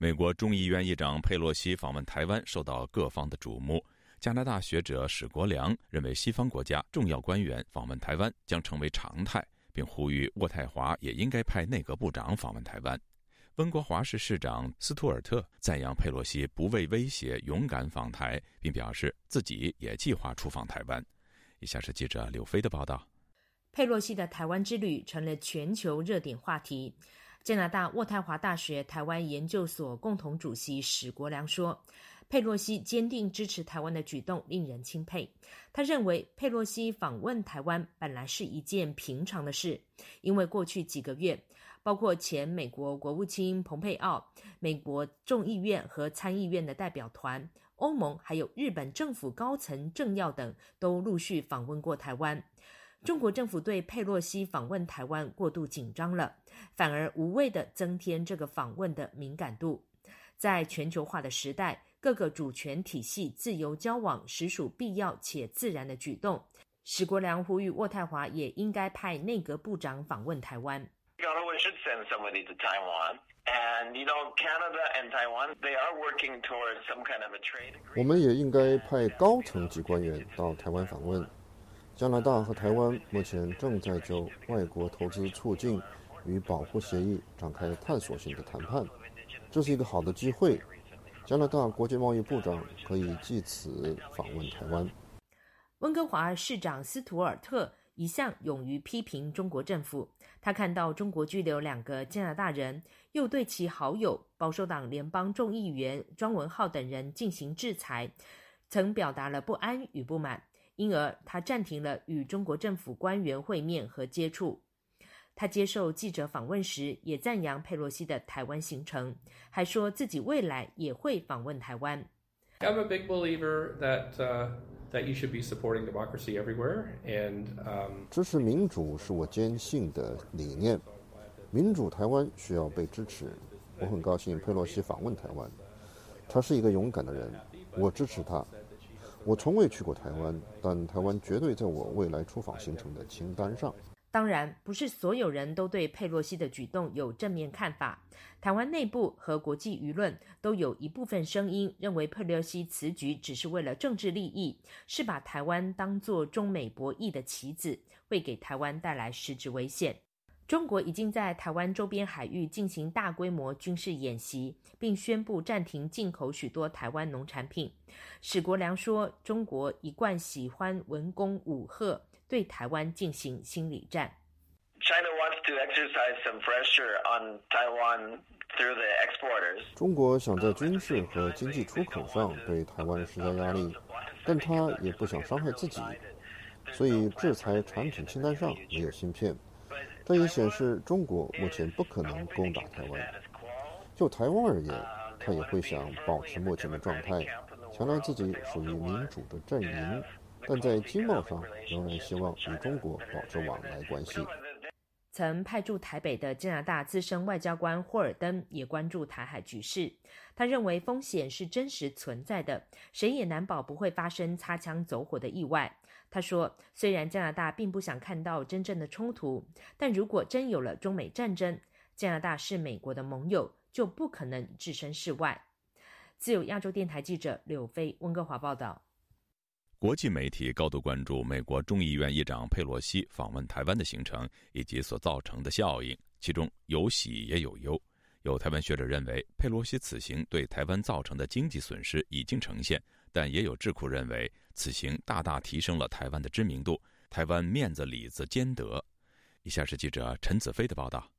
美国众议院议长佩洛西访问台湾受到各方的瞩目。加拿大学者史国良认为，西方国家重要官员访问台湾将成为常态，并呼吁渥太华也应该派内阁部长访问台湾。温哥华市市长斯图尔特赞扬佩洛西不畏威胁，勇敢访台，并表示自己也计划出访台湾。以下是记者柳飞的报道。佩洛西的台湾之旅成了全球热点话题。加拿大渥太华大学台湾研究所共同主席史国良说：“佩洛西坚定支持台湾的举动令人钦佩。他认为佩洛西访问台湾本来是一件平常的事，因为过去几个月，包括前美国国务卿蓬佩奥、美国众议院和参议院的代表团、欧盟还有日本政府高层政要等都陆续访问过台湾。中国政府对佩洛西访问台湾过度紧张了，反而无谓的增添这个访问的敏感度。在全球化的时代，各个主权体系自由交往实属必要且自然的举动。史国良呼吁渥太华也应该派内阁部长访问台湾。我们也应该派高层级官员到台湾访问。加拿大和台湾目前正在就外国投资促进与保护协议展开探索性的谈判，这是一个好的机会。加拿大国际贸易部长可以借此访问台湾。温哥华市长斯图尔特一向勇于批评中国政府，他看到中国拘留两个加拿大人，又对其好友保守党联邦众议员庄文浩等人进行制裁，曾表达了不安与不满。因而，他暂停了与中国政府官员会面和接触。他接受记者访问时，也赞扬佩洛西的台湾行程，还说自己未来也会访问台湾。I'm a big believer that that you should be supporting democracy everywhere, and 支持民主是我坚信的理念。民主台湾需要被支持。我很高兴佩洛西访问台湾，他是一个勇敢的人，我支持他。我从未去过台湾，但台湾绝对在我未来出访行程的清单上。当然，不是所有人都对佩洛西的举动有正面看法。台湾内部和国际舆论都有一部分声音认为，佩洛西此举只是为了政治利益，是把台湾当作中美博弈的棋子，会给台湾带来实质危险。中国已经在台湾周边海域进行大规模军事演习，并宣布暂停进口许多台湾农产品。史国良说：“中国一贯喜欢文攻武赫，对台湾进行心理战。” China wants to exercise some pressure on Taiwan through the exporters. 中国想在军事和经济出口上对台湾施加压力，但他也不想伤害自己，所以制裁产品清单上没有芯片。这也显示中国目前不可能攻打台湾。就台湾而言，他也会想保持目前的状态，强调自己属于民主的阵营，但在经贸上仍然希望与中国保持往来关系。曾派驻台北的加拿大资深外交官霍尔登也关注台海局势。他认为风险是真实存在的，谁也难保不会发生擦枪走火的意外。他说：“虽然加拿大并不想看到真正的冲突，但如果真有了中美战争，加拿大是美国的盟友，就不可能置身事外。”自由亚洲电台记者柳飞温哥华报道。国际媒体高度关注美国众议院议长佩洛西访问台湾的行程以及所造成的效应，其中有喜也有忧。有台湾学者认为，佩洛西此行对台湾造成的经济损失已经呈现。但也有智库认为，此行大大提升了台湾的知名度，台湾面子里子兼得。以下是记者陈子飞的报道：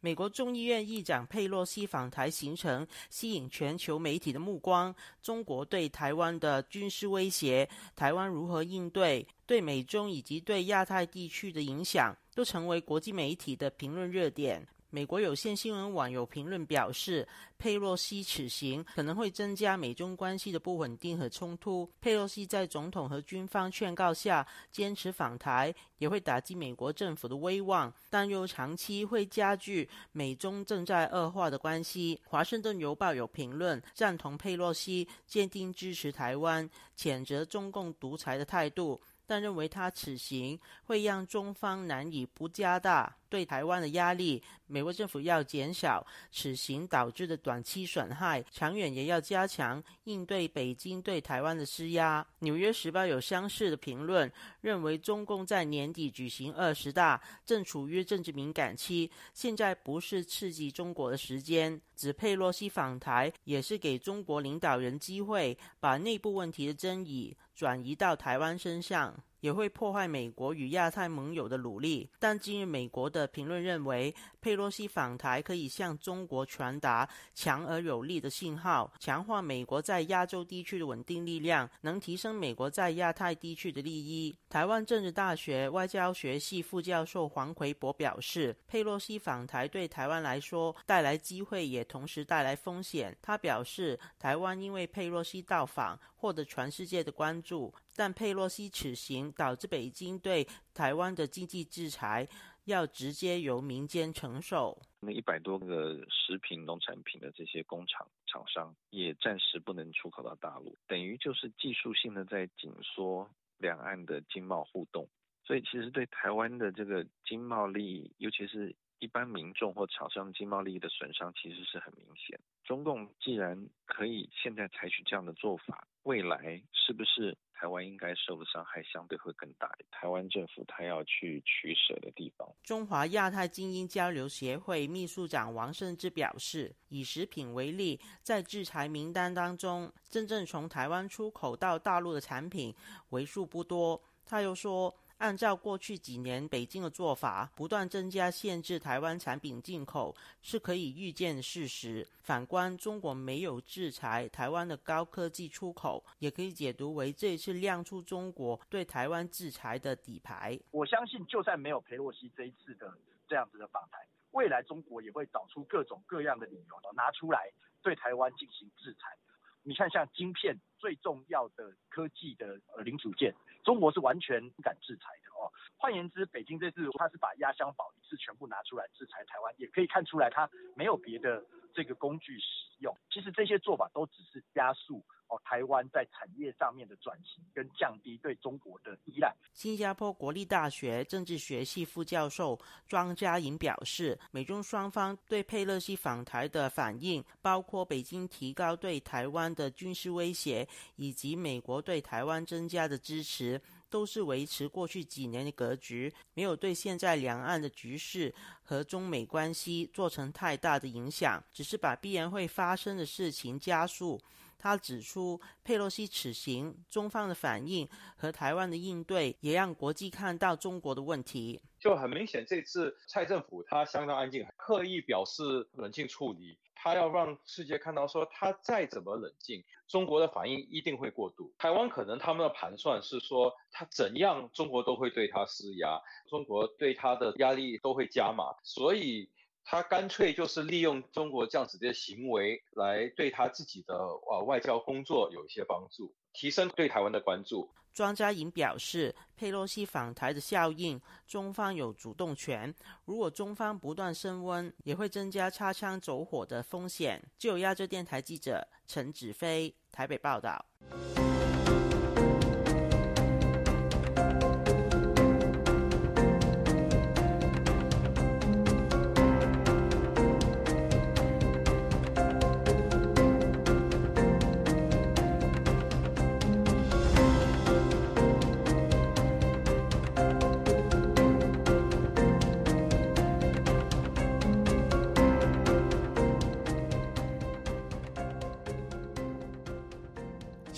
美国众议院议长佩洛西访台行程吸引全球媒体的目光，中国对台湾的军事威胁、台湾如何应对、对美中以及对亚太地区的影响，都成为国际媒体的评论热点。美国有线新闻网有评论表示，佩洛西此行可能会增加美中关系的不稳定和冲突。佩洛西在总统和军方劝告下坚持访台，也会打击美国政府的威望，但又长期会加剧美中正在恶化的关系。华盛顿邮报有评论赞同佩洛西坚定支持台湾、谴责中共独裁的态度。但认为他此行会让中方难以不加大对台湾的压力。美国政府要减少此行导致的短期损害，长远也要加强应对北京对台湾的施压。《纽约时报》有相似的评论，认为中共在年底举行二十大，正处于政治敏感期，现在不是刺激中国的时间。指佩洛西访台也是给中国领导人机会，把内部问题的争议转移到台湾身上。也会破坏美国与亚太盟友的努力。但今日美国的评论认为，佩洛西访台可以向中国传达强而有力的信号，强化美国在亚洲地区的稳定力量，能提升美国在亚太地区的利益。台湾政治大学外交学系副教授黄奎博表示，佩洛西访台对台湾来说带来机会，也同时带来风险。他表示，台湾因为佩洛西到访获得全世界的关注，但佩洛西此行导致北京对台湾的经济制裁要直接由民间承受。那一百多个食品、农产品的这些工厂厂商也暂时不能出口到大陆，等于就是技术性的在紧缩两岸的经贸互动。所以，其实对台湾的这个经贸利益，尤其是一般民众或厂商经贸利益的损伤，其实是很明显。中共既然可以现在采取这样的做法，未来是不是台湾应该受的伤害相对会更大？台湾政府他要去取舍的地方。中华亚太精英交流协会秘书长王胜之表示，以食品为例，在制裁名单当中，真正从台湾出口到大陆的产品为数不多。他又说。按照过去几年北京的做法，不断增加限制台湾产品进口是可以预见的事实。反观中国没有制裁台湾的高科技出口，也可以解读为这一次亮出中国对台湾制裁的底牌。我相信，就算没有佩洛西这一次的这样子的访台，未来中国也会找出各种各样的理由拿出来对台湾进行制裁。你看，像晶片最重要的科技的呃零组件。中国是完全不敢制裁的哦。换言之，北京这次他是把压箱宝一次全部拿出来制裁台湾，也可以看出来他没有别的这个工具使用。其实这些做法都只是加速哦台湾在产业上面的转型，跟降低对中国的依赖。新加坡国立大学政治学系副教授庄家颖表示，美中双方对佩勒西访台的反应，包括北京提高对台湾的军事威胁，以及美国对台湾增加的支持。都是维持过去几年的格局，没有对现在两岸的局势和中美关系造成太大的影响，只是把必然会发生的事情加速。他指出，佩洛西此行，中方的反应和台湾的应对，也让国际看到中国的问题。就很明显，这次蔡政府他相当安静，刻意表示冷静处理。他要让世界看到，说他再怎么冷静，中国的反应一定会过度。台湾可能他们的盘算是说，他怎样中国都会对他施压，中国对他的压力都会加码，所以他干脆就是利用中国这样子的行为来对他自己的呃外交工作有一些帮助，提升对台湾的关注。庄家颖表示，佩洛西访台的效应，中方有主动权。如果中方不断升温，也会增加擦枪走火的风险。就亚洲电台记者陈子飞台北报道。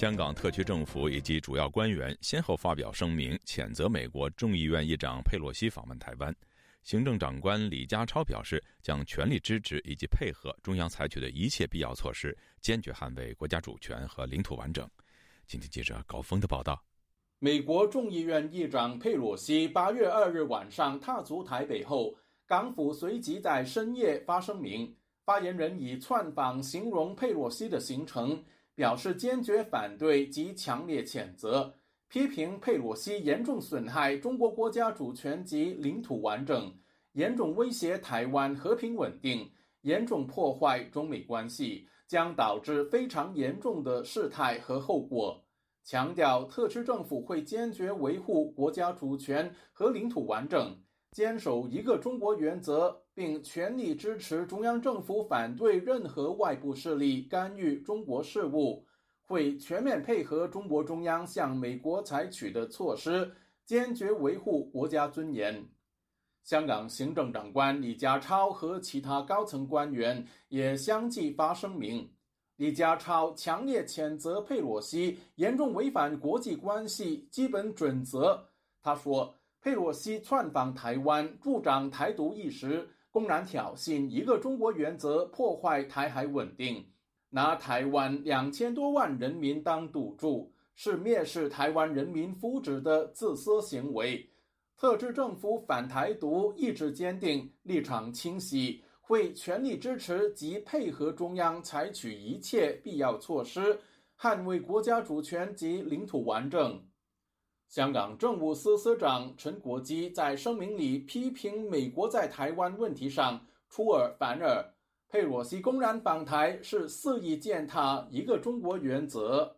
香港特区政府以及主要官员先后发表声明，谴责美国众议院议长佩洛西访问台湾。行政长官李家超表示，将全力支持以及配合中央采取的一切必要措施，坚决捍卫国家主权和领土完整。今天记者高峰的报道：美国众议院议长佩洛西八月二日晚上踏足台北后，港府随即在深夜发声明，发言人以窜访形容佩洛西的行程。表示坚决反对及强烈谴责，批评佩洛西严重损害中国国家主权及领土完整，严重威胁台湾和平稳定，严重破坏中美关系，将导致非常严重的事态和后果。强调特区政府会坚决维护国家主权和领土完整，坚守一个中国原则。并全力支持中央政府反对任何外部势力干预中国事务，会全面配合中国中央向美国采取的措施，坚决维护国家尊严。香港行政长官李家超和其他高层官员也相继发声明。李家超强烈谴责佩洛西严重违反国际关系基本准则，他说，佩洛西窜访台湾，助长台独意识，公然挑衅一个中国原则，破坏台海稳定，拿台湾两千多万人民当赌注，是蔑视台湾人民福祉的自私行为。特区政府反台独意志坚定，立场清晰。会全力支持及配合中央采取一切必要措施，捍卫国家主权及领土完整。香港政务司司长陈国基在声明里批评美国在台湾问题上出尔反尔，佩洛西公然访台是肆意践踏一个中国原则。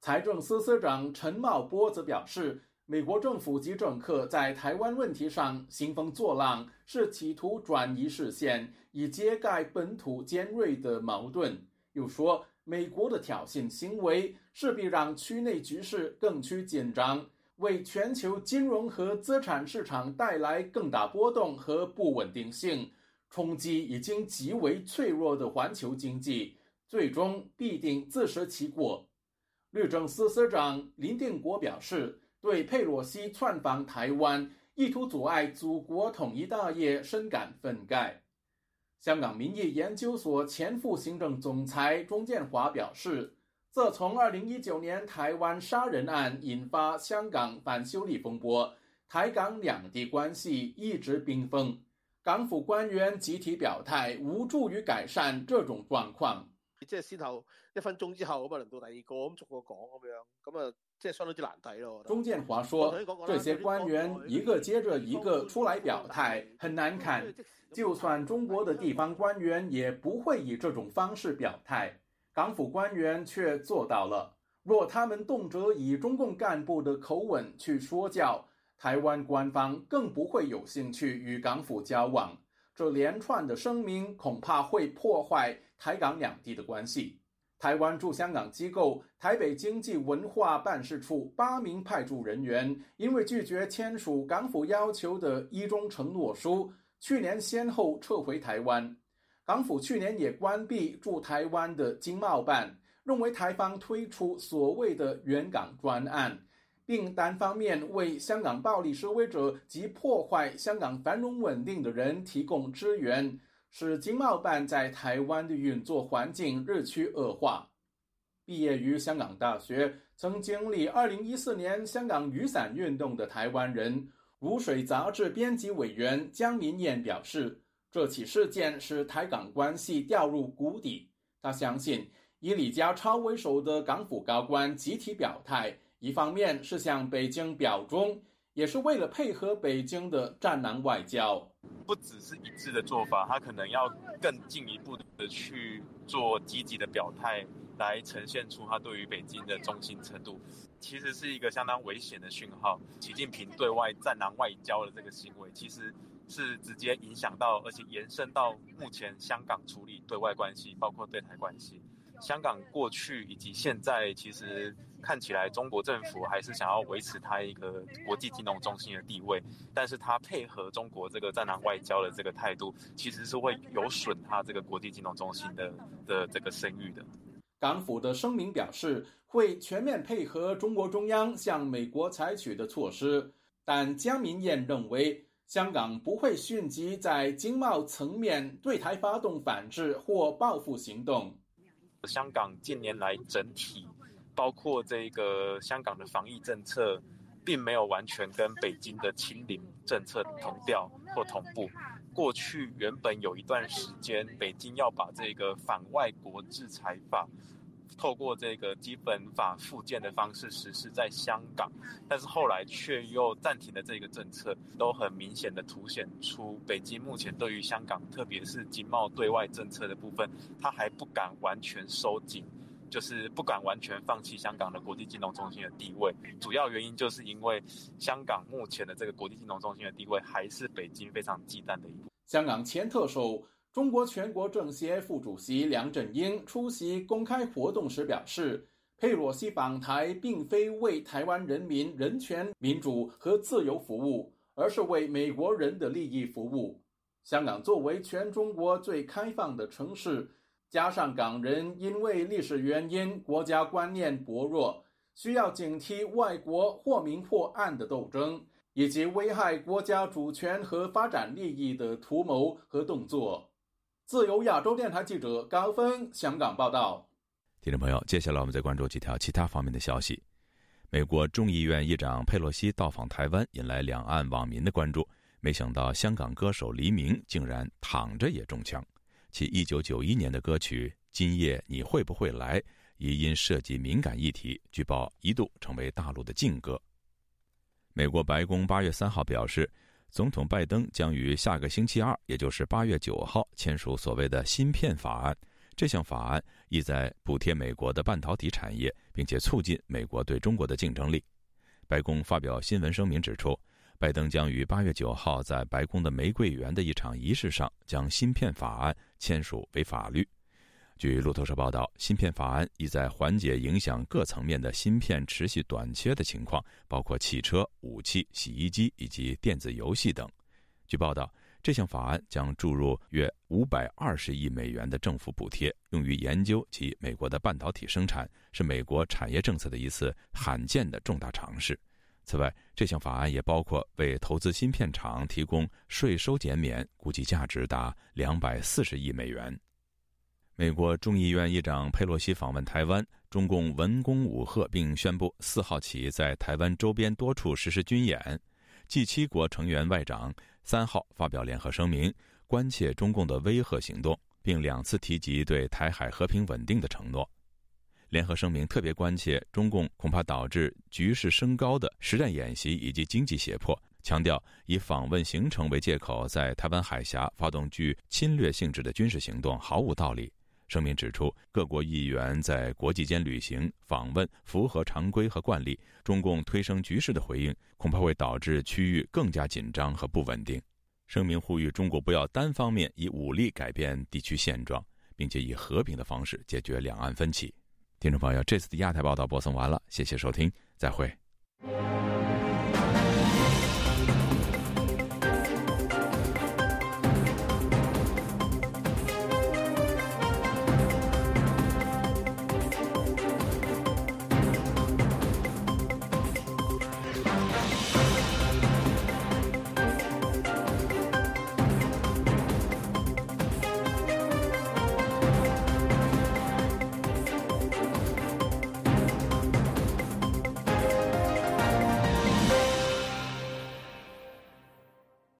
财政司司长陈茂波则表示。美国政府及政客在台湾问题上兴风作浪，是企图转移视线，以揭盖本土尖锐的矛盾。又说，美国的挑衅行为势必让区内局势更趋紧张，为全球金融和资产市场带来更大波动和不稳定性，冲击已经极为脆弱的环球经济，最终必定自食其果。律政司司长林定国表示。对佩洛西窜访台湾，意图阻碍祖国统一大业深感愤慨。香港民意研究所前副行政总裁钟建华表示，自从二零一九年台湾杀人案引发香港反修例风波，台港两地关系一直冰封。港府官员集体表态，无助于改善这种状况。即係先後一分鐘之後咁啊，輪到第二個咁逐個講咁樣，咁啊，即係相當之難睇咯。钟建华说：“这些官员一个接着一个出来表态，很难看。就算中国的地方官员也不会以这种方式表态，港府官员却做到了。若他们动辄以中共干部的口吻去说教，台湾官方更不会有兴趣与港府交往。这连串的声明恐怕会破坏。”台港两地的关系，台湾驻香港机构台北经济文化办事处八名派驻人员，因为拒绝签署港府要求的一中承诺书，去年先后撤回台湾。港府去年也关闭驻台湾的经贸办，认为台方推出所谓的援港专案，并单方面为香港暴力示威者及破坏香港繁荣稳定的人提供支援。使经贸办在台湾的运作环境日趋恶化。毕业于香港大学，曾经历2014年香港雨伞运动的台湾人，《如水》杂志编辑委员江明燕表示，这起事件使台港关系掉入谷底。他相信，以李家超为首的港府高官集体表态，一方面是向北京表忠。也是为了配合北京的战狼外交，不只是一致的做法，他可能要更进一步的去做积极的表态，来呈现出他对于北京的忠心程度。其实是一个相当危险的讯号。习近平对外战狼外交的这个行为，其实是直接影响到，而且延伸到目前香港处理对外关系，包括对台关系。香港过去以及现在，其实看起来中国政府还是想要维持它一个国际金融中心的地位，但是它配合中国这个战狼外交的这个态度，其实是会有损它这个国际金融中心的的这个声誉的。港府的声明表示，会全面配合中国中央向美国采取的措施，但江明燕认为，香港不会迅即在经贸层面对台发动反制或报复行动。香港近年来整体，包括这个香港的防疫政策，并没有完全跟北京的清零政策同调或同步。过去原本有一段时间，北京要把这个反外国制裁法。透过这个基本法附件的方式实施在香港，但是后来却又暂停了这个政策，都很明显的凸显出北京目前对于香港，特别是经贸对外政策的部分，他还不敢完全收紧，就是不敢完全放弃香港的国际金融中心的地位。主要原因就是因为香港目前的这个国际金融中心的地位，还是北京非常忌惮的一步。香港前特首。中国全国政协副主席梁振英出席公开活动时表示，佩洛西访台并非为台湾人民人权、民主和自由服务，而是为美国人的利益服务。香港作为全中国最开放的城市，加上港人因为历史原因国家观念薄弱，需要警惕外国或明或暗的斗争，以及危害国家主权和发展利益的图谋和动作。自由亚洲电台记者高峰香港报道。听众朋友，接下来我们再关注几条其他方面的消息。美国众议院议长佩洛西到访台湾，引来两岸网民的关注。没想到，香港歌手黎明竟然躺着也中枪。其1991年的歌曲《今夜你会不会来》，也因涉及敏感议题，据报一度成为大陆的禁歌。美国白宫8月3号表示，总统拜登将于下个星期二，也就是8月9号签署所谓的芯片法案。这项法案意在补贴美国的半导体产业，并且促进美国对中国的竞争力。白宫发表新闻声明指出，拜登将于八月九号在白宫的玫瑰园的一场仪式上将芯片法案签署为法律。据路透社报道，芯片法案意在缓解影响各层面的芯片持续短缺的情况，包括汽车、武器、洗衣机以及电子游戏等。据报道。这项法案将注入约五百二十亿美元的政府补贴，用于研究及美国的半导体生产，是美国产业政策的一次罕见的重大尝试。此外，这项法案也包括为投资芯片厂提供税收减免，估计价值达两百四十亿美元。美国众议院议长佩洛西访问台湾，中共文攻武吓，并宣布四号起在台湾周边多处实施军演。G 七国成员外长。三号发表联合声明，关切中共的威吓行动，并两次提及对台海和平稳定的承诺。联合声明特别关切中共恐怕导致局势升高的实战演习以及经济胁迫，强调以访问行程为借口在台湾海峡发动具侵略性质的军事行动毫无道理。声明指出，各国议员在国际间旅行访问符合常规和惯例。中共推升局势的回应，恐怕会导致区域更加紧张和不稳定。声明呼吁中国不要单方面以武力改变地区现状，并且以和平的方式解决两岸分歧。听众朋友，这次的亚太报道播送完了，谢谢收听，再会。